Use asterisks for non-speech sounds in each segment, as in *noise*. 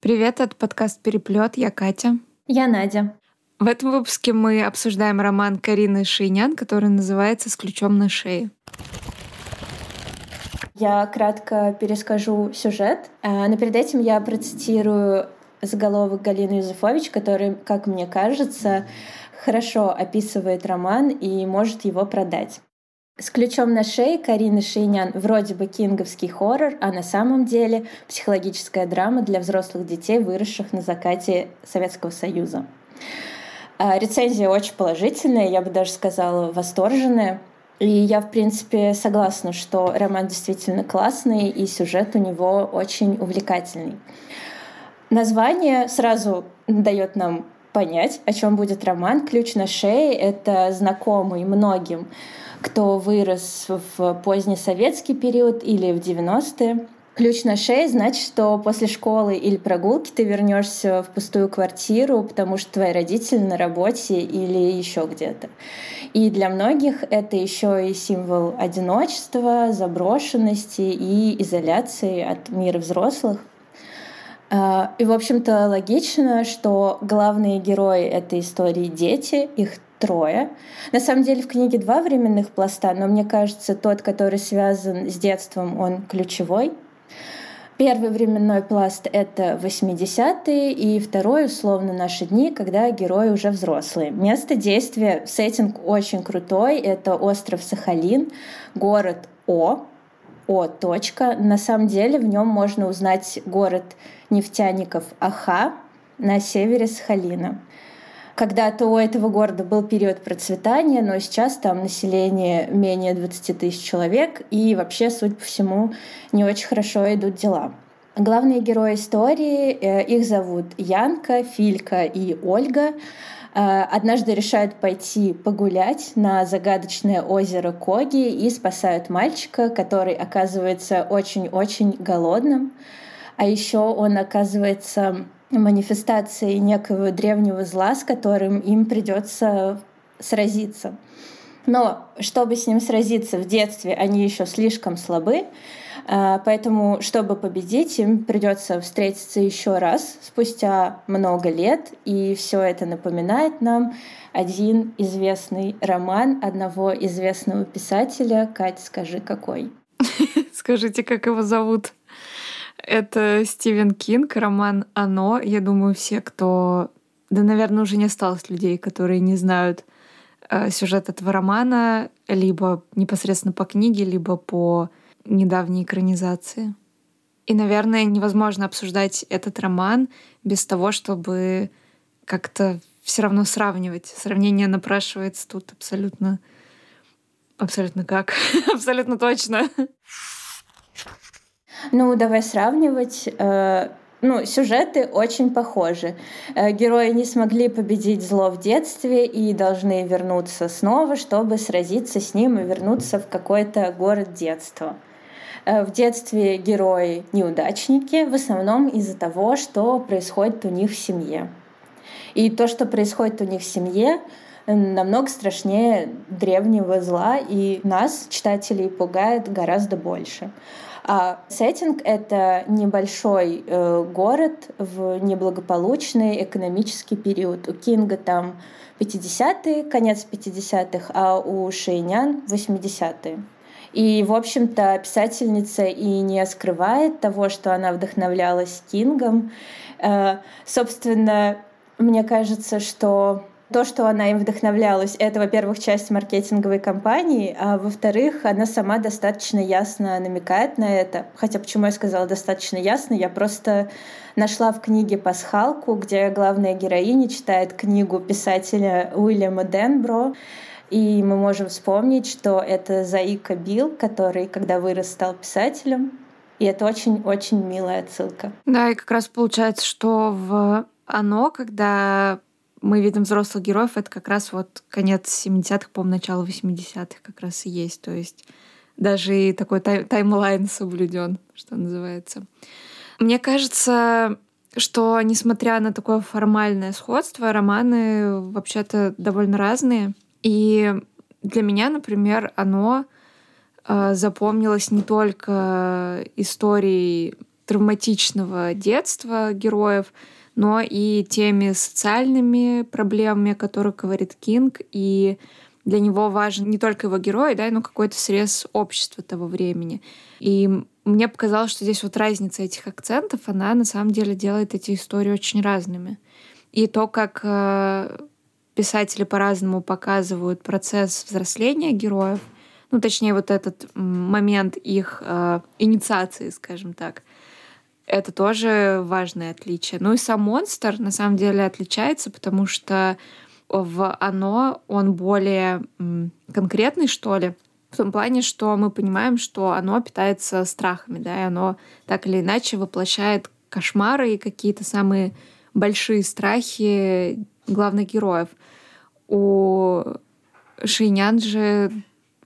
Привет, это подкаст «Переплет». Я Катя. Я Надя. В этом выпуске мы обсуждаем роман Карины Шейнян, который называется «С ключом на шее». Я кратко перескажу сюжет, а, но перед этим я процитирую заголовок Галины Юзефович, который, как мне кажется, хорошо описывает роман и может его продать. С ключом на шее Карины Шейнян вроде бы кинговский хоррор, а на самом деле психологическая драма для взрослых детей, выросших на закате Советского Союза. А, рецензия очень положительная, я бы даже сказала восторженная. И я, в принципе, согласна, что роман действительно классный, и сюжет у него очень увлекательный. Название сразу дает нам понять, о чем будет роман. «Ключ на шее» — это знакомый многим, кто вырос в поздний советский период или в 90-е. Ключ на шее значит, что после школы или прогулки ты вернешься в пустую квартиру, потому что твои родители на работе или еще где-то. И для многих это еще и символ одиночества, заброшенности и изоляции от мира взрослых. А, и, в общем-то, логично, что главные герои этой истории — дети, их трое. На самом деле в книге два временных пласта, но мне кажется, тот, который связан с детством, он ключевой — Первый временной пласт — это 80-е, и второй, условно, наши дни, когда герои уже взрослые. Место действия, сеттинг очень крутой. Это остров Сахалин, город О, О. Точка. На самом деле в нем можно узнать город нефтяников Аха на севере Сахалина. Когда-то у этого города был период процветания, но сейчас там население менее 20 тысяч человек, и вообще, судя по всему, не очень хорошо идут дела. Главные герои истории, э, их зовут Янка, Филька и Ольга. Э, однажды решают пойти погулять на загадочное озеро Коги и спасают мальчика, который оказывается очень-очень голодным. А еще он оказывается манифестацией некого древнего зла, с которым им придется сразиться. Но чтобы с ним сразиться в детстве, они еще слишком слабы, а, поэтому, чтобы победить, им придется встретиться еще раз спустя много лет, и все это напоминает нам один известный роман одного известного писателя. Кать, скажи, какой? *laughs* Скажите, как его зовут? Это Стивен Кинг, роман «Оно». Я думаю, все, кто... Да, наверное, уже не осталось людей, которые не знают э, сюжет этого романа либо непосредственно по книге, либо по недавней экранизации. И, наверное, невозможно обсуждать этот роман без того, чтобы как-то все равно сравнивать. Сравнение напрашивается тут абсолютно... Абсолютно как? *laughs* абсолютно точно. Ну, давай сравнивать. Э, ну, сюжеты очень похожи. Э, герои не смогли победить зло в детстве и должны вернуться снова, чтобы сразиться с ним и вернуться в какой-то город детства. Э, в детстве герои неудачники, в основном из-за того, что происходит у них в семье. И то, что происходит у них в семье, намного страшнее древнего зла, и нас, читателей, пугает гораздо больше. А сеттинг — это небольшой э, город в неблагополучный экономический период. У Кинга там 50-е, конец 50-х, а у Шейнян 80-е. И, в общем-то, писательница и не скрывает того, что она вдохновлялась Кингом. Э, собственно, мне кажется, что то, что она им вдохновлялась, это, во-первых, часть маркетинговой кампании, а во-вторых, она сама достаточно ясно намекает на это. Хотя почему я сказала достаточно ясно, я просто нашла в книге «Пасхалку», где главная героиня читает книгу писателя Уильяма Денбро, и мы можем вспомнить, что это Заика Билл, который, когда вырос, стал писателем. И это очень-очень милая отсылка. Да, и как раз получается, что в оно, когда мы видим взрослых героев, это как раз вот конец 70-х, по начало 80-х как раз и есть. То есть даже и такой тай- таймлайн соблюден, что называется. Мне кажется, что несмотря на такое формальное сходство, романы вообще-то довольно разные. И для меня, например, оно э, запомнилось не только историей травматичного детства героев, но и теми социальными проблемами, о которых говорит Кинг, и для него важен не только его герой, да, но какой-то срез общества того времени. И мне показалось, что здесь вот разница этих акцентов, она на самом деле делает эти истории очень разными. И то, как э, писатели по-разному показывают процесс взросления героев, ну, точнее, вот этот момент их э, инициации, скажем так, это тоже важное отличие. Ну и сам монстр на самом деле отличается, потому что в оно он более конкретный, что ли, в том плане, что мы понимаем, что оно питается страхами, да, и оно так или иначе воплощает кошмары и какие-то самые большие страхи главных героев. У Шинян же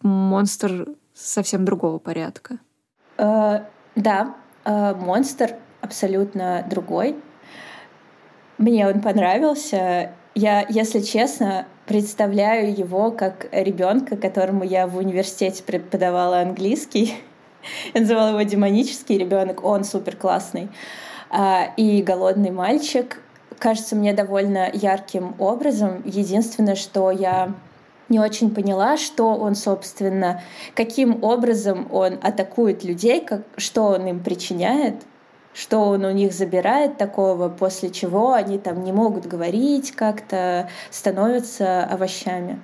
монстр совсем другого порядка. Uh, да, монстр абсолютно другой. Мне он понравился. Я, если честно, представляю его как ребенка, которому я в университете преподавала английский. *laughs* Я называла его демонический ребенок, он супер классный. А, и голодный мальчик кажется мне довольно ярким образом. Единственное, что я не очень поняла, что он, собственно, каким образом он атакует людей, как, что он им причиняет что он у них забирает такого, после чего они там не могут говорить как-то, становятся овощами.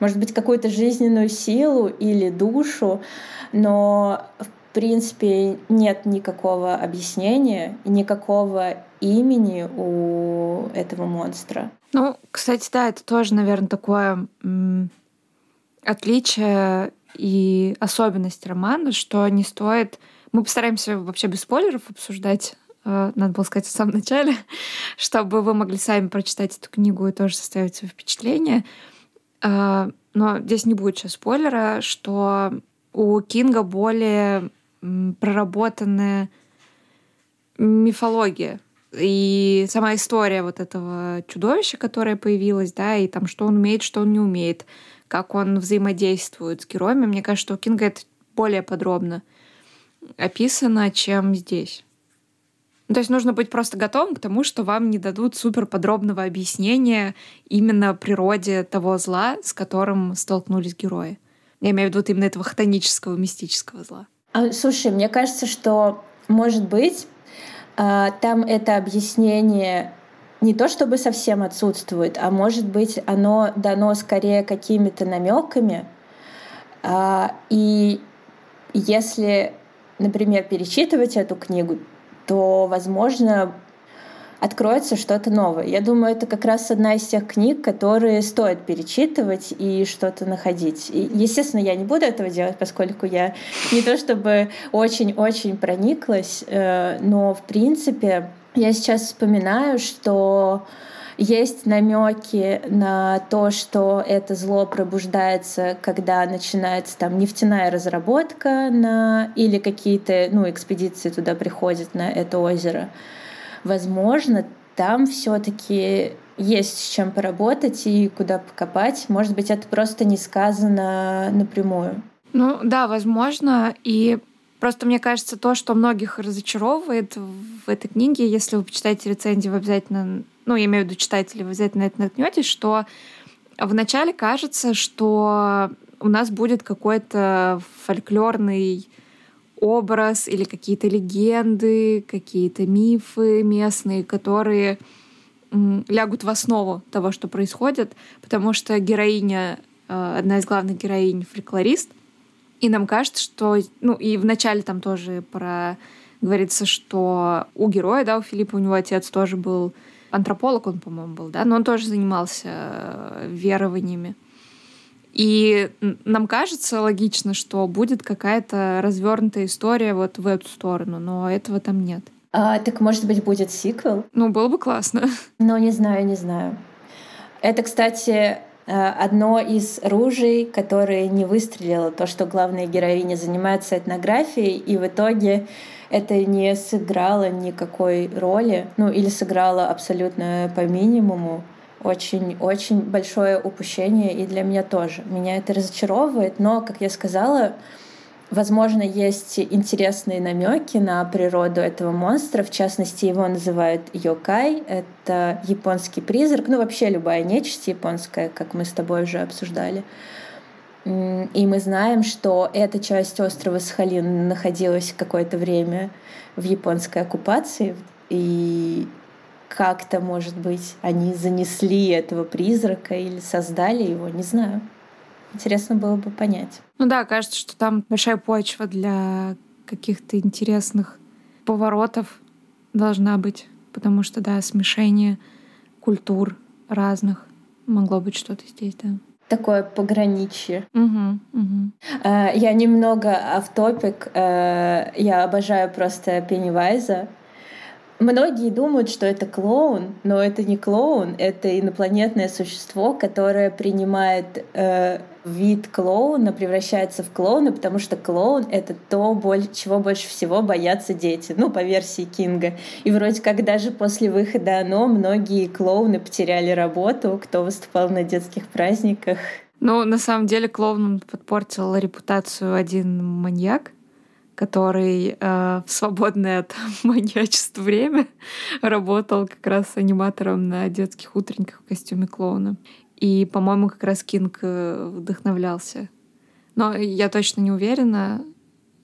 Может быть, какую-то жизненную силу или душу, но принципе нет никакого объяснения, никакого имени у этого монстра. Ну, кстати, да, это тоже, наверное, такое отличие и особенность романа, что не стоит мы постараемся вообще без спойлеров обсуждать э, надо было сказать в самом начале, *laughs* чтобы вы могли сами прочитать эту книгу и тоже составить свое впечатление. Э, но здесь не будет сейчас спойлера, что у Кинга более проработанная мифология. И сама история вот этого чудовища, которое появилось, да, и там, что он умеет, что он не умеет, как он взаимодействует с героями, мне кажется, что у Кинга это более подробно описано, чем здесь. Ну, то есть нужно быть просто готовым к тому, что вам не дадут супер подробного объяснения именно природе того зла, с которым столкнулись герои. Я имею в виду вот именно этого хтонического, мистического зла. А, слушай, мне кажется, что, может быть, а, там это объяснение не то чтобы совсем отсутствует, а может быть, оно дано скорее какими-то намеками. А, и если например, перечитывать эту книгу, то, возможно, откроется что-то новое. Я думаю, это как раз одна из тех книг, которые стоит перечитывать и что-то находить. И, естественно, я не буду этого делать, поскольку я не то чтобы очень-очень прониклась, э, но в принципе я сейчас вспоминаю, что есть намеки на то, что это зло пробуждается, когда начинается там нефтяная разработка на... или какие-то ну, экспедиции туда приходят на это озеро. Возможно, там все-таки есть с чем поработать и куда покопать. Может быть, это просто не сказано напрямую. Ну да, возможно. И просто мне кажется, то, что многих разочаровывает в этой книге, если вы почитаете рецензию, вы обязательно ну, я имею в виду читатели, вы обязательно на это наткнетесь, что вначале кажется, что у нас будет какой-то фольклорный образ или какие-то легенды, какие-то мифы местные, которые лягут в основу того, что происходит, потому что героиня, э, одна из главных героинь, фольклорист, и нам кажется, что, ну, и вначале там тоже про говорится, что у героя, да, у Филиппа, у него отец тоже был антрополог он, по-моему, был, да, но он тоже занимался э, верованиями. И нам кажется логично, что будет какая-то развернутая история вот в эту сторону, но этого там нет. А, так, может быть, будет сиквел? Ну, было бы классно. *laughs* Ну, не знаю, не знаю. Это, кстати, э, одно из ружей, которое не выстрелило, то, что главная героиня занимается этнографией, и в итоге это не сыграло никакой роли, ну или сыграло абсолютно по минимуму. Очень-очень большое упущение и для меня тоже. Меня это разочаровывает, но, как я сказала, Возможно, есть интересные намеки на природу этого монстра. В частности, его называют йокай. Это японский призрак. Ну, вообще любая нечисть японская, как мы с тобой уже обсуждали. И мы знаем, что эта часть острова Сахалин находилась какое-то время в японской оккупации. И как-то, может быть, они занесли этого призрака или создали его, не знаю. Интересно было бы понять. Ну да, кажется, что там большая почва для каких-то интересных поворотов должна быть, потому что, да, смешение культур разных могло быть что-то здесь, да. Такое пограничье. Угу, угу. Я немного автопик. Э, я обожаю просто Пеннивайза. Многие думают, что это клоун, но это не клоун, это инопланетное существо, которое принимает э, вид клоуна, превращается в клоуна, потому что клоун — это то, чего больше всего боятся дети, ну, по версии Кинга. И вроде как даже после выхода оно многие клоуны потеряли работу, кто выступал на детских праздниках. Ну, на самом деле клоуном подпортил репутацию один маньяк, который э, в свободное от *laughs* маньячества время работал как раз аниматором на детских утренниках в костюме клоуна. И, по-моему, как раз Кинг э, вдохновлялся. Но я точно не уверена,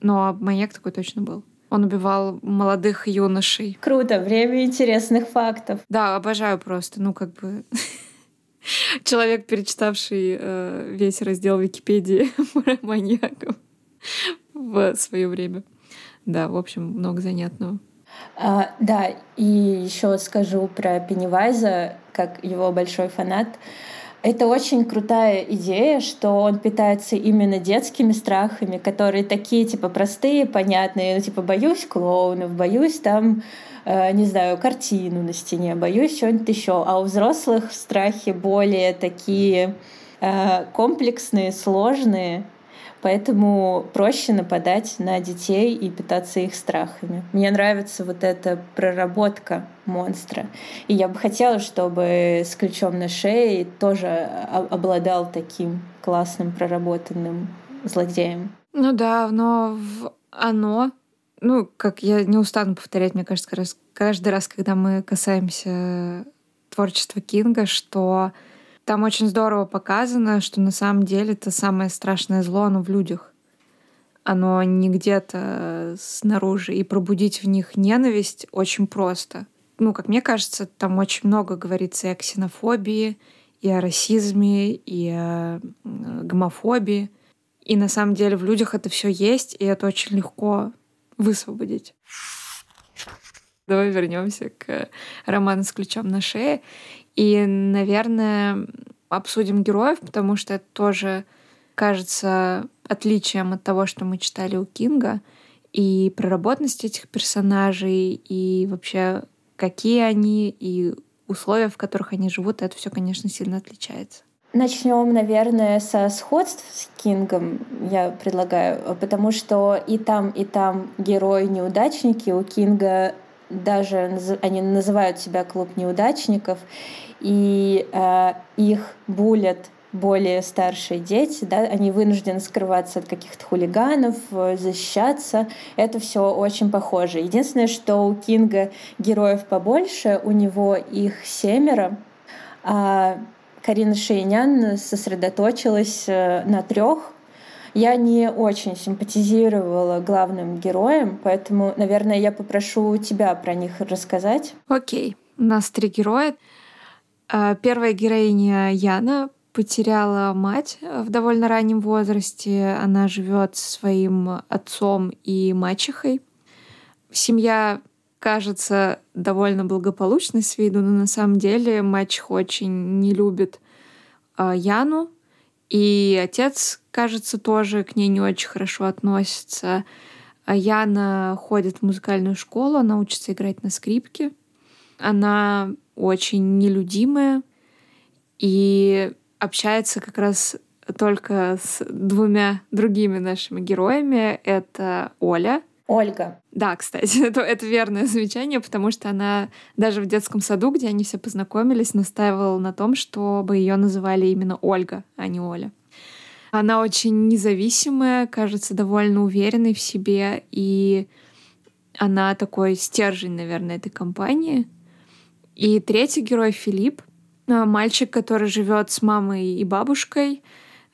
но маньяк такой точно был. Он убивал молодых юношей. Круто, время интересных фактов. Да, обожаю просто. Ну, как бы *laughs* человек, перечитавший э, весь раздел Википедии *laughs* про маньяков в свое время. Да, в общем, много занятного. А, да, и еще скажу про Пеннивайза, как его большой фанат. Это очень крутая идея, что он питается именно детскими страхами, которые такие, типа, простые, понятные, ну, типа, боюсь клоунов, боюсь там, э, не знаю, картину на стене, боюсь что-нибудь еще. А у взрослых страхи более такие э, комплексные, сложные, Поэтому проще нападать на детей и питаться их страхами. Мне нравится вот эта проработка монстра. И я бы хотела, чтобы с ключом на шее тоже обладал таким классным проработанным злодеем. Ну да, но в оно, ну, как я не устану повторять, мне кажется, каждый раз, когда мы касаемся творчества Кинга, что там очень здорово показано, что на самом деле это самое страшное зло, оно в людях. Оно не где-то снаружи. И пробудить в них ненависть очень просто. Ну, как мне кажется, там очень много говорится и о ксенофобии, и о расизме, и о гомофобии. И на самом деле в людях это все есть, и это очень легко высвободить. Давай вернемся к роману с ключом на шее. И, наверное, обсудим героев, потому что это тоже кажется отличием от того, что мы читали у Кинга, и проработанность этих персонажей, и вообще какие они, и условия, в которых они живут, это все, конечно, сильно отличается. Начнем, наверное, со сходств с Кингом, я предлагаю, потому что и там, и там герои-неудачники. У Кинга даже они называют себя клуб неудачников, и э, их булят более старшие дети, да, они вынуждены скрываться от каких-то хулиганов, защищаться. Это все очень похоже. Единственное, что у Кинга героев побольше, у него их семеро, а Карина Шейнян сосредоточилась э, на трех я не очень симпатизировала главным героям, поэтому, наверное, я попрошу тебя про них рассказать. Окей, у нас три героя. А, первая героиня Яна потеряла мать в довольно раннем возрасте. Она живет со своим отцом и мачехой. Семья кажется довольно благополучной с виду, но на самом деле мачеха очень не любит а, Яну, и отец, кажется, тоже к ней не очень хорошо относится. А Яна ходит в музыкальную школу, она учится играть на скрипке. Она очень нелюдимая и общается как раз только с двумя другими нашими героями. Это Оля, Ольга. Да, кстати, *laughs* это, это верное замечание, потому что она даже в детском саду, где они все познакомились, настаивала на том, чтобы ее называли именно Ольга, а не Оля. Она очень независимая, кажется, довольно уверенной в себе, и она такой стержень, наверное, этой компании. И третий герой Филипп, а, мальчик, который живет с мамой и бабушкой,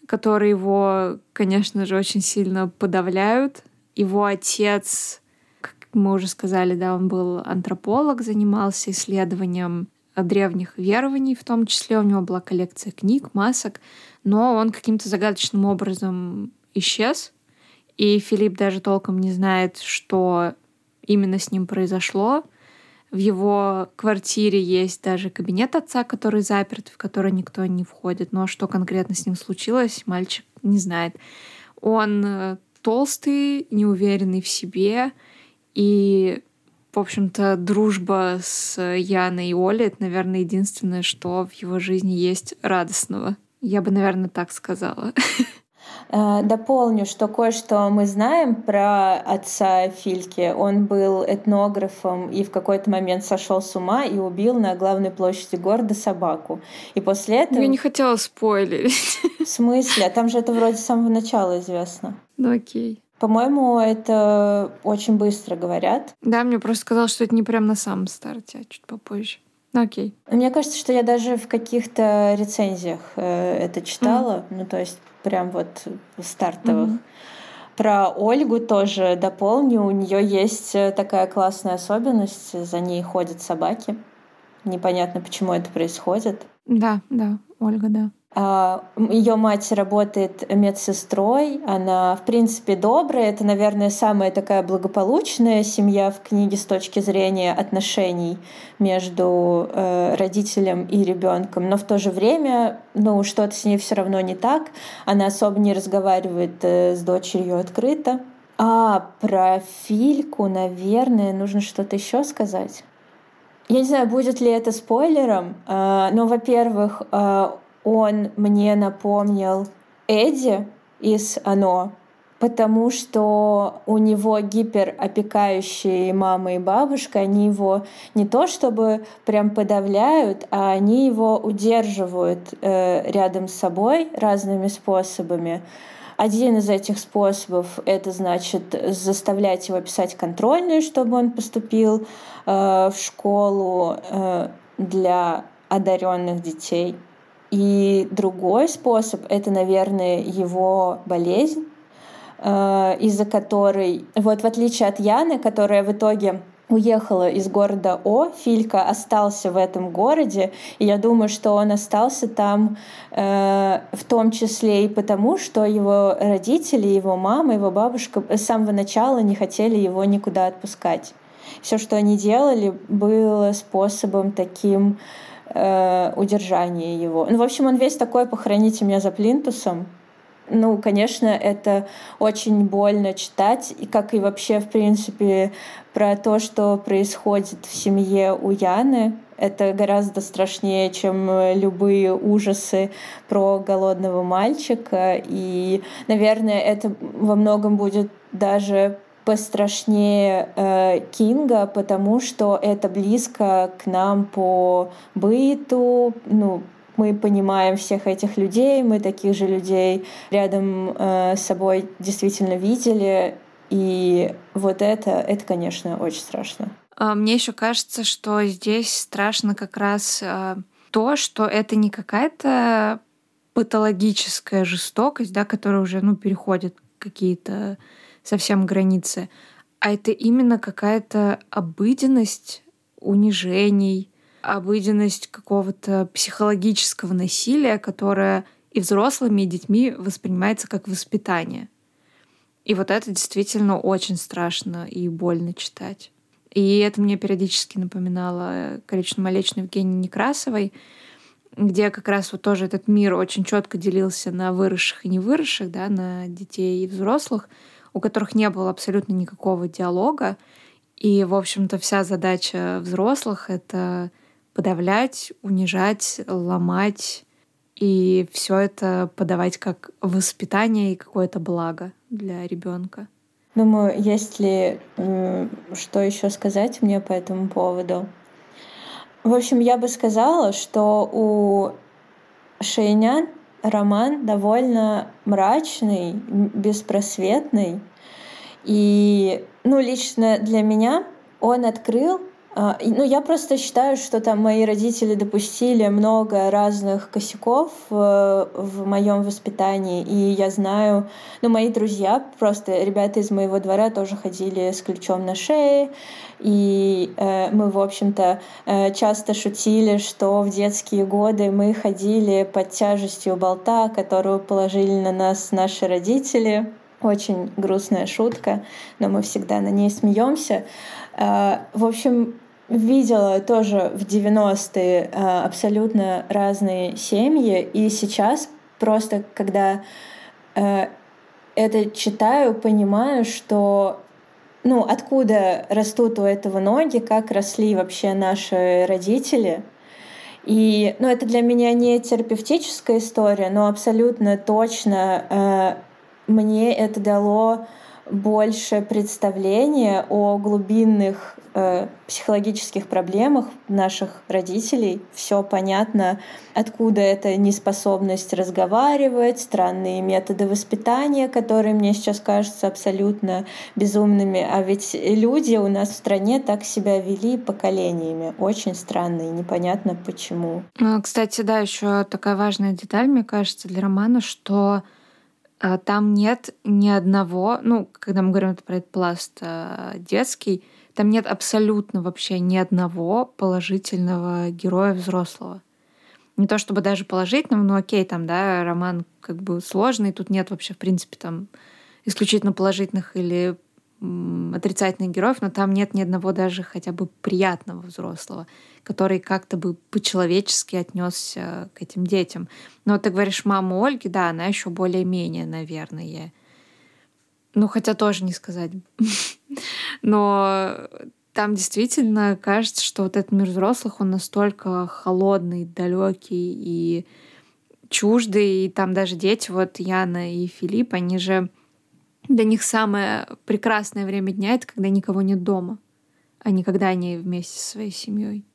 которые его, конечно же, очень сильно подавляют. Его отец, как мы уже сказали, да, он был антрополог, занимался исследованием древних верований, в том числе у него была коллекция книг, масок, но он каким-то загадочным образом исчез, и Филипп даже толком не знает, что именно с ним произошло. В его квартире есть даже кабинет отца, который заперт, в который никто не входит. Но что конкретно с ним случилось, мальчик не знает. Он э, толстый, неуверенный в себе, и, в общем-то, дружба с Яной и Олей — это, наверное, единственное, что в его жизни есть радостного. Я бы, наверное, так сказала. *laughs* Э, дополню, что кое-что мы знаем про отца Фильки. Он был этнографом и в какой-то момент сошел с ума и убил на главной площади города собаку. И после этого... Я не хотела спойлерить. *laughs* В смысле? Там же это вроде с самого начала известно. Ну окей. По-моему, это очень быстро говорят. Да, мне просто сказал, что это не прям на самом старте, а чуть попозже. Ну, окей. Мне кажется, что я даже в каких-то рецензиях э, это читала. Mm. Ну, то есть прям вот стартовых. Mm-hmm. Про Ольгу тоже дополню. У нее есть э, такая классная особенность. За ней ходят собаки. Непонятно, почему это происходит. Да, да, Ольга, да. А, Ее мать работает медсестрой, она, в принципе, добрая. Это, наверное, самая такая благополучная семья в книге с точки зрения отношений между э, родителем и ребенком. Но в то же время, ну, что-то с ней все равно не так. Она особо не разговаривает э, с дочерью открыто. А про Фильку, наверное, нужно что-то еще сказать. Я не знаю, будет ли это спойлером, э, но, во-первых, э, он мне напомнил Эдди из «Оно», потому что у него гиперопекающие мама и бабушка, они его не то чтобы прям подавляют, а они его удерживают э, рядом с собой разными способами. Один из этих способов — это значит заставлять его писать контрольные, чтобы он поступил э, в школу э, для одаренных детей. И другой способ — это, наверное, его болезнь, э, из-за которой, вот в отличие от Яны, которая в итоге уехала из города О, Филька остался в этом городе, и я думаю, что он остался там э, в том числе и потому, что его родители, его мама, его бабушка с самого начала не хотели его никуда отпускать. Все, что они делали, было способом таким э, удержание его. Ну, в общем, он весь такой «похороните меня за плинтусом». Ну, конечно, это очень больно читать, и как и вообще, в принципе, про то, что происходит в семье у Яны. Это гораздо страшнее, чем любые ужасы про голодного мальчика. И, наверное, это во многом будет даже пострашнее э, Кинга, потому что это близко к нам по быту, ну, мы понимаем всех этих людей, мы таких же людей рядом э, с собой действительно видели, и вот это, это, конечно, очень страшно. А, мне еще кажется, что здесь страшно как раз э, то, что это не какая-то патологическая жестокость, да, которая уже ну, переходит какие-то совсем границы, а это именно какая-то обыденность унижений, обыденность какого-то психологического насилия, которое и взрослыми, и детьми воспринимается как воспитание. И вот это действительно очень страшно и больно читать. И это мне периодически напоминало «Количество молечной» Евгении Некрасовой, где как раз вот тоже этот мир очень четко делился на выросших и невыросших, да, на детей и взрослых — у которых не было абсолютно никакого диалога. И, в общем-то, вся задача взрослых — это подавлять, унижать, ломать, и все это подавать как воспитание и какое-то благо для ребенка. Думаю, есть ли что еще сказать мне по этому поводу? В общем, я бы сказала, что у Шейнян роман довольно мрачный, беспросветный. И, ну, лично для меня он открыл ну, я просто считаю, что там мои родители допустили много разных косяков в, э, в моем воспитании, и я знаю, ну, мои друзья, просто ребята из моего двора тоже ходили с ключом на шее, и э, мы, в общем-то, э, часто шутили, что в детские годы мы ходили под тяжестью болта, которую положили на нас наши родители. Очень грустная шутка, но мы всегда на ней смеемся. Э, в общем, видела тоже в 90-е а, абсолютно разные семьи, и сейчас просто, когда э, это читаю, понимаю, что ну, откуда растут у этого ноги, как росли вообще наши родители. И, ну, это для меня не терапевтическая история, но абсолютно точно э, мне это дало больше представления о глубинных э, психологических проблемах наших родителей. Все понятно, откуда эта неспособность разговаривать, странные методы воспитания, которые мне сейчас кажутся абсолютно безумными. А ведь люди у нас в стране так себя вели поколениями. Очень странно и непонятно почему. Ну, кстати, да, еще такая важная деталь, мне кажется, для романа, что там нет ни одного, ну, когда мы говорим про этот пласт а, детский, там нет абсолютно вообще ни одного положительного героя взрослого. Не то чтобы даже положительного, но окей, там, да, роман как бы сложный, тут нет вообще, в принципе, там исключительно положительных или отрицательных героев, но там нет ни одного даже хотя бы приятного взрослого, который как-то бы по-человечески отнесся к этим детям. Но ты говоришь, мама Ольги, да, она еще более-менее, наверное. Ну, хотя тоже не сказать. *laughs* Но там действительно кажется, что вот этот мир взрослых, он настолько холодный, далекий и чуждый. И там даже дети, вот Яна и Филипп, они же для них самое прекрасное время дня это когда никого нет дома, а не когда они вместе со своей семьей.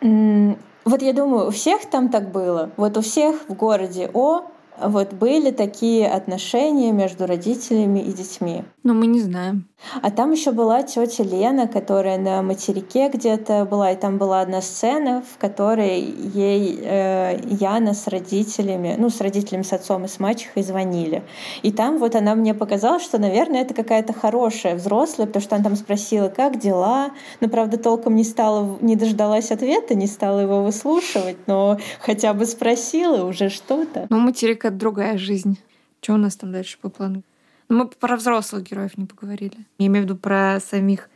Вот я думаю, у всех там так было. Вот у всех в городе О вот были такие отношения между родителями и детьми. Но мы не знаем. А там еще была тетя Лена, которая на материке где-то была, и там была одна сцена, в которой ей э, Яна с родителями, ну, с родителями, с отцом и с мачехой звонили. И там вот она мне показала, что, наверное, это какая-то хорошая взрослая, потому что она там спросила, как дела, но, правда, толком не стала, не дождалась ответа, не стала его выслушивать, но хотя бы спросила уже что-то. Ну, материк — это другая жизнь. Что у нас там дальше по плану? Мы про взрослых героев не поговорили. Я имею в виду про самих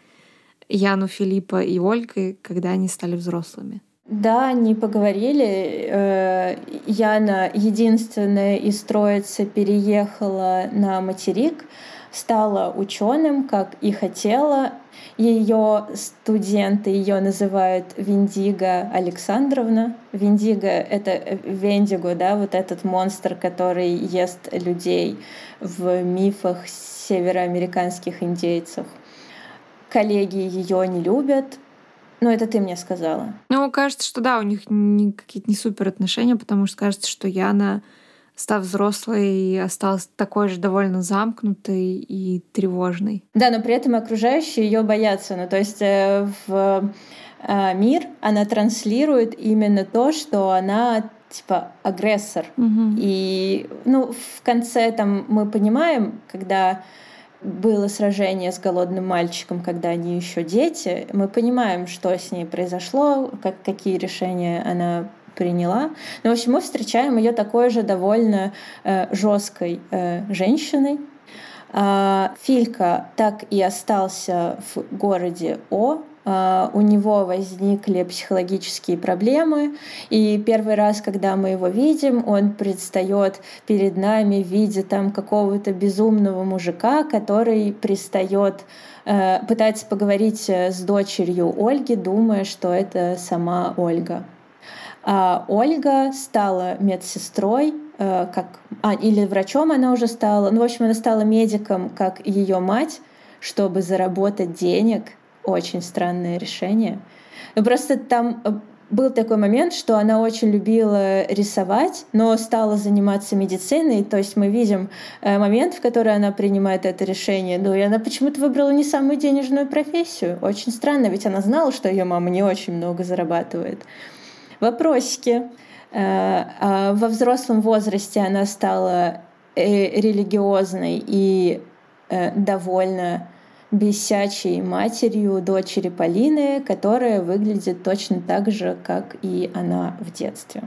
Яну, Филиппа и Ольгы, когда они стали взрослыми. Да, не поговорили. Э, Яна единственная из троицы переехала на материк, стала ученым, как и хотела. Ее студенты ее называют Виндиго Александровна. Виндиго — это Вендиго, да, вот этот монстр, который ест людей в мифах североамериканских индейцев. Коллеги ее не любят, но это ты мне сказала. Ну, кажется, что да, у них какие-то не супер отношения, потому что кажется, что Яна став взрослой, осталась такой же довольно замкнутой и тревожной. Да, но при этом окружающие ее боятся. Ну, то есть э, в э, мир она транслирует именно то, что она типа агрессор. Угу. И ну, в конце там мы понимаем, когда было сражение с голодным мальчиком, когда они еще дети, мы понимаем, что с ней произошло, как, какие решения она приняла. Но, в общем, мы встречаем ее такой же довольно э, жесткой э, женщиной. А Филька так и остался в городе О, Uh, у него возникли психологические проблемы, и первый раз, когда мы его видим, он предстает перед нами в виде там какого-то безумного мужика, который пристает, uh, пытается поговорить с дочерью Ольги, думая, что это сама Ольга. А Ольга стала медсестрой, э, как, а, или врачом она уже стала. Ну, в общем, она стала медиком, как ее мать, чтобы заработать денег. Очень странное решение. Ну, просто там э, был такой момент, что она очень любила рисовать, но стала заниматься медициной. То есть мы видим э, момент, в который она принимает это решение. Ну и она почему-то выбрала не самую денежную профессию. Очень странно, ведь она знала, что ее мама не очень много зарабатывает. Вопросики. Э, а во взрослом возрасте она стала э, религиозной и довольно бесячей матерью дочери Полины, которая выглядит точно так же, как и она в детстве.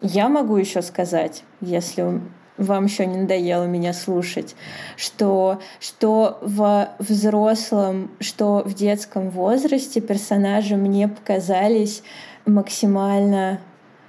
Я могу еще сказать, если вам еще не надоело меня слушать, что, что в взрослом, что в детском возрасте персонажи мне показались максимально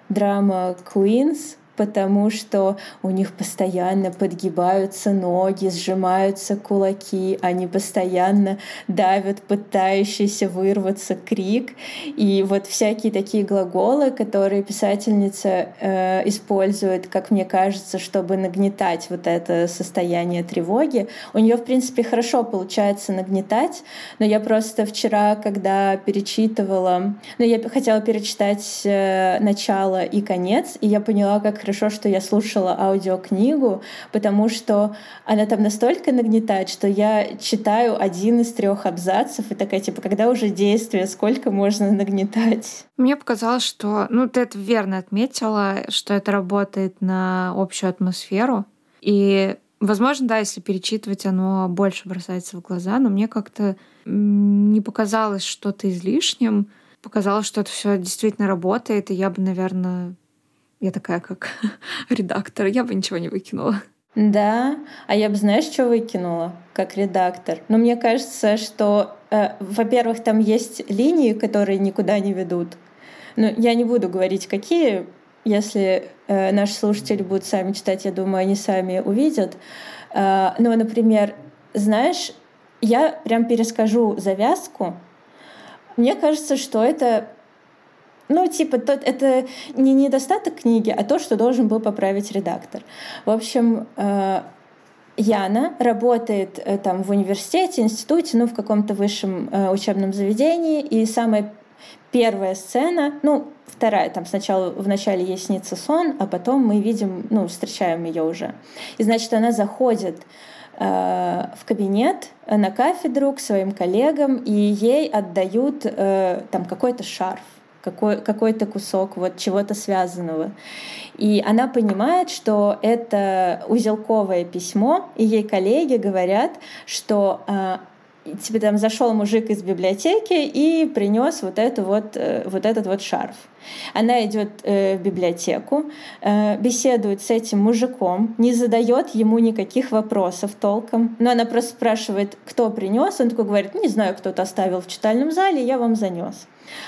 драма Queens, потому что у них постоянно подгибаются ноги, сжимаются кулаки, они постоянно давят пытающийся вырваться крик. И вот всякие такие глаголы, которые писательница э, использует, как мне кажется, чтобы нагнетать вот это состояние тревоги, у нее, в принципе, хорошо получается нагнетать, но я просто вчера, когда перечитывала, ну, я хотела перечитать э, начало и конец, и я поняла, как хорошо, что я слушала аудиокнигу, потому что она там настолько нагнетает, что я читаю один из трех абзацев и такая, типа, когда уже действие, сколько можно нагнетать? Мне показалось, что, ну, ты это верно отметила, что это работает на общую атмосферу. И, возможно, да, если перечитывать, оно больше бросается в глаза, но мне как-то не показалось что-то излишним. Показалось, что это все действительно работает, и я бы, наверное, я такая, как *laughs* редактор, я бы ничего не выкинула. Да, а я бы, знаешь, что выкинула как редактор? Но мне кажется, что, э, во-первых, там есть линии, которые никуда не ведут. Но я не буду говорить, какие. Если э, наши слушатели будут сами читать, я думаю, они сами увидят. Э, ну, например, знаешь, я прям перескажу завязку. Мне кажется, что это ну, типа, тот, это не недостаток книги, а то, что должен был поправить редактор. В общем, э, Яна работает э, там в университете, институте, ну, в каком-то высшем э, учебном заведении, и самая первая сцена, ну, вторая, там сначала в начале ей снится сон, а потом мы видим, ну, встречаем ее уже. И, значит, она заходит в кабинет на кафедру к своим коллегам, и ей отдают э, там какой-то шарф какой, какой-то кусок вот чего-то связанного. И она понимает, что это узелковое письмо, и ей коллеги говорят, что а, тебе там зашел мужик из библиотеки и принес вот, эту вот, э, вот этот вот шарф. Она идет э, в библиотеку, э, беседует с этим мужиком, не задает ему никаких вопросов толком, но она просто спрашивает, кто принес, он такой говорит, не знаю, кто-то оставил в читальном зале, я вам занес.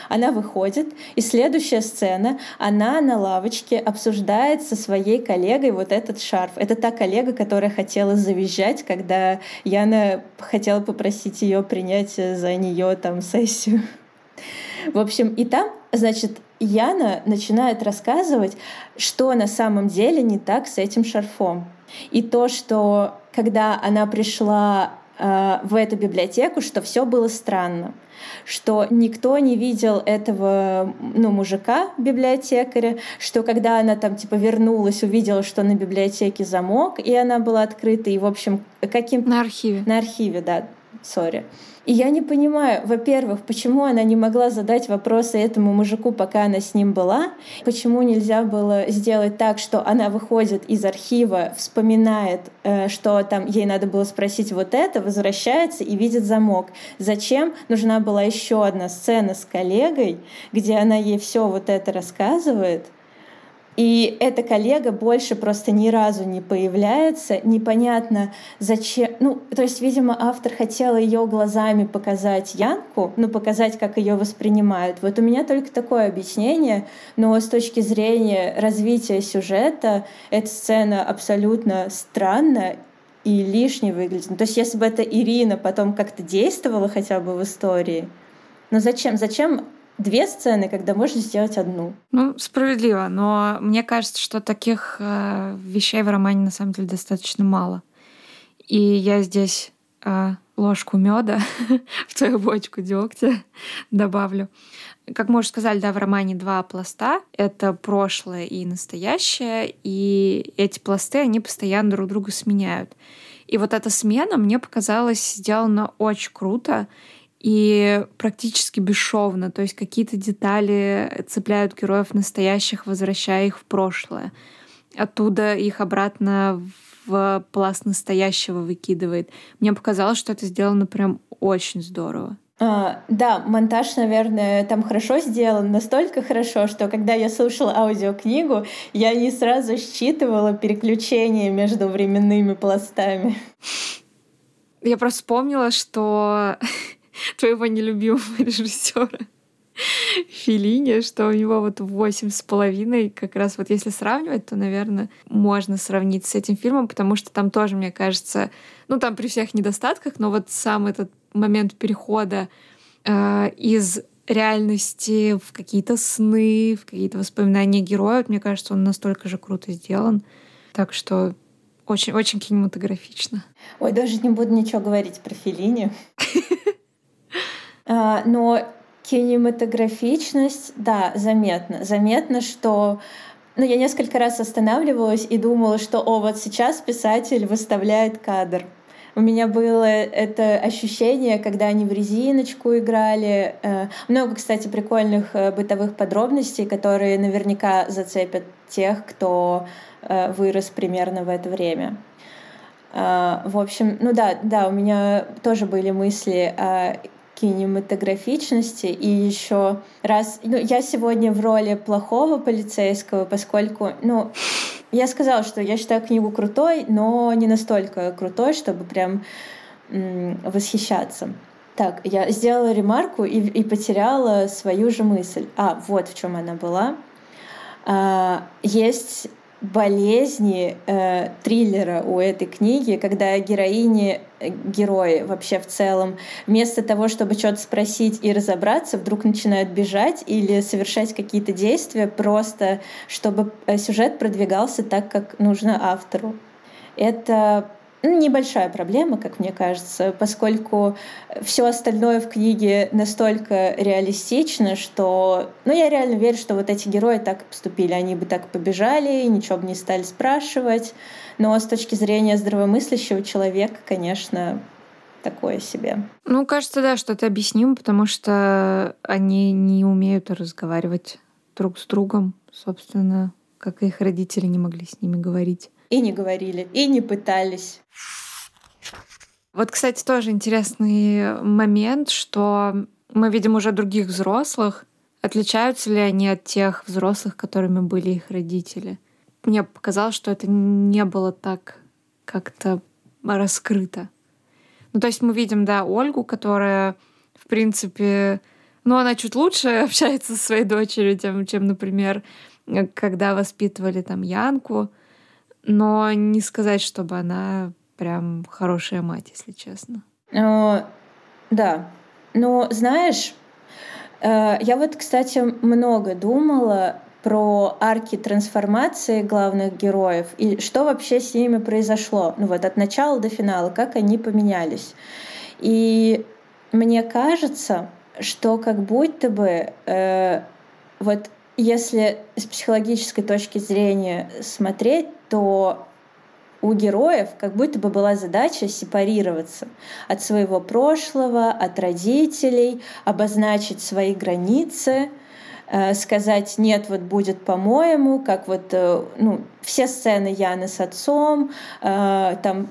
Она выходит, и следующая сцена, она на лавочке обсуждает со своей коллегой вот этот шарф. Это та коллега, которая хотела завизжать, когда Яна хотела попросить ее принять за нее там сессию. В общем, и там, значит, Яна начинает рассказывать, что на самом деле не так с этим шарфом. И то, что когда она пришла э, в эту библиотеку, что все было странно что никто не видел этого ну, мужика, библиотекаря, что когда она там типа вернулась, увидела, что на библиотеке замок, и она была открыта, и, в общем, каким... На архиве. На архиве, да, сори. И я не понимаю, во-первых, почему она не могла задать вопросы этому мужику, пока она с ним была, почему нельзя было сделать так, что она выходит из архива, вспоминает, э, что там ей надо было спросить вот это, возвращается и видит замок. Зачем нужна была еще одна сцена с коллегой, где она ей все вот это рассказывает, и эта коллега больше просто ни разу не появляется, непонятно зачем. Ну, то есть, видимо, автор хотел ее глазами показать Янку, ну, показать, как ее воспринимают. Вот у меня только такое объяснение, но с точки зрения развития сюжета эта сцена абсолютно странная и лишне выглядит. Ну, то есть, если бы это Ирина потом как-то действовала хотя бы в истории, но зачем? Зачем две сцены, когда можно сделать одну. Ну, справедливо, но мне кажется, что таких э, вещей в романе на самом деле достаточно мало. И я здесь э, ложку меда *laughs* в твою бочку дегтя *laughs* добавлю. Как мы уже сказали, да, в романе два пласта. Это прошлое и настоящее. И эти пласты, они постоянно друг друга сменяют. И вот эта смена мне показалась сделана очень круто и практически бесшовно. То есть какие-то детали цепляют героев настоящих, возвращая их в прошлое. Оттуда их обратно в пласт настоящего выкидывает. Мне показалось, что это сделано прям очень здорово. А, да, монтаж, наверное, там хорошо сделан, настолько хорошо, что когда я слушала аудиокнигу, я не сразу считывала переключение между временными пластами. Я просто вспомнила, что *laughs* твоего нелюбимого *laughs* режиссера Филини, что у него вот восемь с половиной, как раз вот если сравнивать, то, наверное, можно сравнить с этим фильмом, потому что там тоже, мне кажется, ну там при всех недостатках, но вот сам этот момент перехода э, из реальности в какие-то сны, в какие-то воспоминания героев, мне кажется, он настолько же круто сделан. Так что очень, очень кинематографично. Ой, даже не буду ничего говорить про Филини. *laughs* А, но кинематографичность, да, заметно. Заметно, что ну, я несколько раз останавливалась и думала, что, о, вот сейчас писатель выставляет кадр. У меня было это ощущение, когда они в резиночку играли. Э, много, кстати, прикольных э, бытовых подробностей, которые наверняка зацепят тех, кто э, вырос примерно в это время. В общем, ну да, да, у меня тоже были мысли о кинематографичности. И еще раз, ну, я сегодня в роли плохого полицейского, поскольку, ну, я сказала, что я считаю книгу крутой, но не настолько крутой, чтобы прям восхищаться. Так, я сделала ремарку и, и потеряла свою же мысль. А, вот в чем она была. А, есть болезни э, триллера у этой книги, когда героини, э, герои вообще в целом, вместо того, чтобы что-то спросить и разобраться, вдруг начинают бежать или совершать какие-то действия просто, чтобы э, сюжет продвигался так, как нужно автору. Это небольшая проблема, как мне кажется, поскольку все остальное в книге настолько реалистично, что ну, я реально верю, что вот эти герои так поступили. Они бы так побежали, ничего бы не стали спрашивать. Но с точки зрения здравомыслящего человека, конечно, такое себе. Ну, кажется, да, что это объяснимо, потому что они не умеют разговаривать друг с другом, собственно, как их родители не могли с ними говорить и не говорили, и не пытались. Вот, кстати, тоже интересный момент, что мы видим уже других взрослых. Отличаются ли они от тех взрослых, которыми были их родители? Мне показалось, что это не было так как-то раскрыто. Ну, то есть мы видим, да, Ольгу, которая, в принципе, ну, она чуть лучше *laughs* общается со своей дочерью, чем, чем например, когда воспитывали там Янку но не сказать, чтобы она прям хорошая мать, если честно. Э, да. Но знаешь, э, я вот, кстати, много думала про арки трансформации главных героев и что вообще с ними произошло. Ну вот от начала до финала, как они поменялись. И мне кажется, что как будто бы э, вот если с психологической точки зрения смотреть, то у героев как будто бы была задача сепарироваться от своего прошлого, от родителей, обозначить свои границы, сказать «нет, вот будет по-моему», как вот э, ну, все сцены Яны с отцом, э, там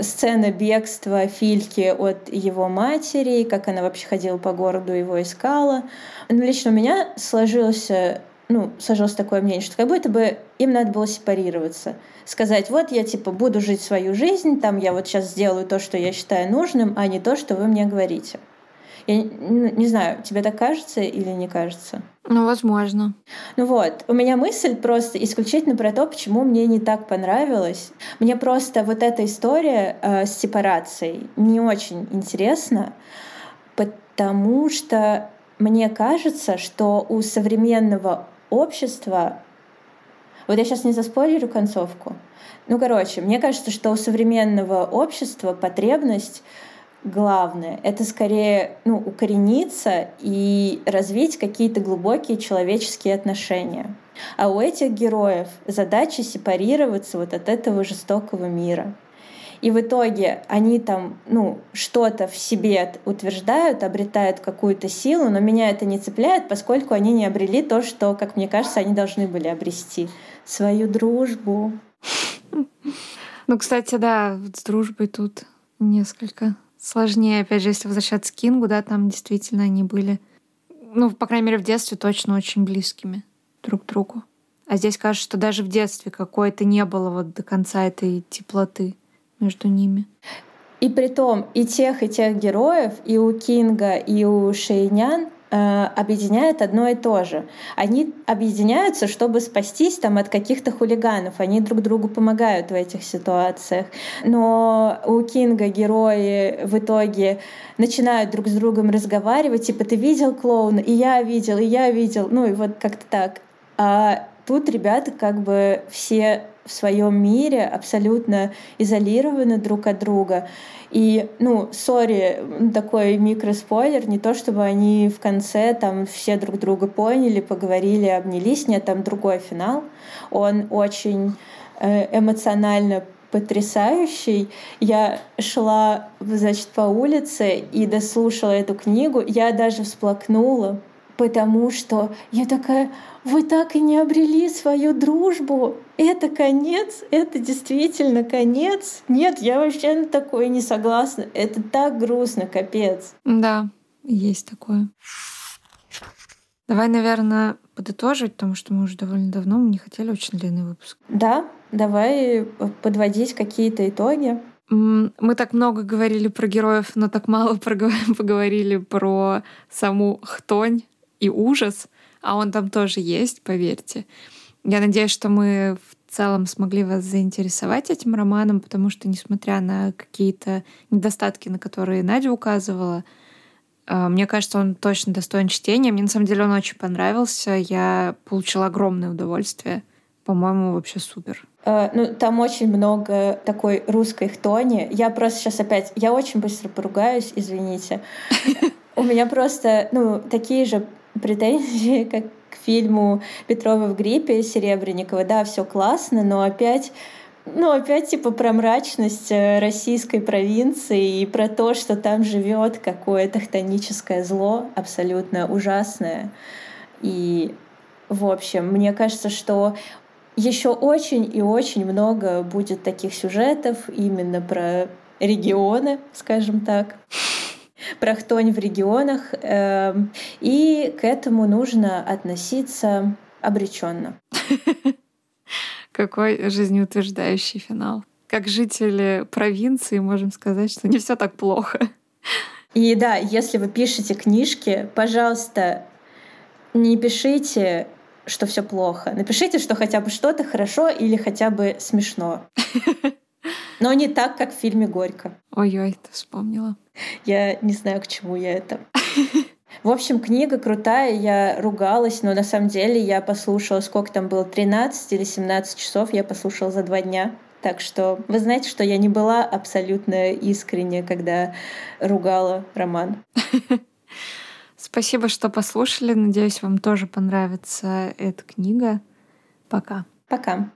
сцена бегства Фильки от его матери, как она вообще ходила по городу, его искала. Но лично у меня сложился ну, сложилось такое мнение, что как будто бы им надо было сепарироваться. Сказать, вот я типа буду жить свою жизнь, там я вот сейчас сделаю то, что я считаю нужным, а не то, что вы мне говорите. Я не, знаю, тебе так кажется или не кажется? Ну, возможно. Ну вот, у меня мысль просто исключительно про то, почему мне не так понравилось. Мне просто вот эта история э, с сепарацией не очень интересна, потому что мне кажется, что у современного общество... Вот я сейчас не заспойлерю концовку. Ну, короче, мне кажется, что у современного общества потребность главное. Это скорее ну, укорениться и развить какие-то глубокие человеческие отношения. А у этих героев задача сепарироваться вот от этого жестокого мира. И в итоге они там, ну, что-то в себе утверждают, обретают какую-то силу, но меня это не цепляет, поскольку они не обрели то, что, как мне кажется, они должны были обрести. Свою дружбу. Ну, кстати, да, с дружбой тут несколько сложнее. Опять же, если возвращаться к Кингу, да, там действительно они были, ну, по крайней мере, в детстве точно очень близкими друг к другу. А здесь кажется, что даже в детстве какой-то не было вот до конца этой теплоты между ними. И при том и тех, и тех героев, и у Кинга, и у Шейнян объединяет одно и то же. Они объединяются, чтобы спастись там от каких-то хулиганов. Они друг другу помогают в этих ситуациях. Но у Кинга герои в итоге начинают друг с другом разговаривать, типа «ты видел клоуна?» «И я видел, и я видел». Ну и вот как-то так. А тут ребята как бы все в своем мире, абсолютно изолированы друг от друга. И, ну, сори, такой микроспойлер, не то чтобы они в конце там все друг друга поняли, поговорили, обнялись, нет, там другой финал. Он очень э, эмоционально потрясающий. Я шла, значит, по улице и дослушала эту книгу. Я даже всплакнула, потому что я такая, вы так и не обрели свою дружбу. Это конец, это действительно конец. Нет, я вообще на такое не согласна. Это так грустно, капец. Да, есть такое. Давай, наверное, подытожить, потому что мы уже довольно давно, мы не хотели очень длинный выпуск. Да, давай подводить какие-то итоги. Мы так много говорили про героев, но так мало *laughs* поговорили про саму хтонь и ужас, а он там тоже есть, поверьте. Я надеюсь, что мы в целом смогли вас заинтересовать этим романом, потому что, несмотря на какие-то недостатки, на которые Надя указывала, э, мне кажется, он точно достоин чтения. Мне на самом деле он очень понравился. Я получила огромное удовольствие. По-моему, вообще супер. Uh, ну, там очень много такой русской хтони. Я просто сейчас опять... Я очень быстро поругаюсь, извините. *laughs* У меня просто, ну, такие же претензии, *laughs* как к фильму Петрова в гриппе Серебренникова. Да, все классно, но опять ну, опять типа про мрачность э, российской провинции и про то, что там живет какое-то хтоническое зло абсолютно ужасное. И, в общем, мне кажется, что еще очень и очень много будет таких сюжетов именно про регионы, скажем так про хтонь в регионах, эм, и к этому нужно относиться обреченно. *laughs* Какой жизнеутверждающий финал. Как жители провинции можем сказать, что не все так плохо. И да, если вы пишете книжки, пожалуйста, не пишите, что все плохо. Напишите, что хотя бы что-то хорошо или хотя бы смешно. *laughs* Но не так, как в фильме «Горько». Ой-ой, ты вспомнила. Я не знаю, к чему я это. *laughs* В общем, книга крутая, я ругалась, но на самом деле я послушала, сколько там было, 13 или 17 часов я послушала за два дня. Так что вы знаете, что я не была абсолютно искренне, когда ругала роман. *laughs* Спасибо, что послушали. Надеюсь, вам тоже понравится эта книга. Пока. Пока.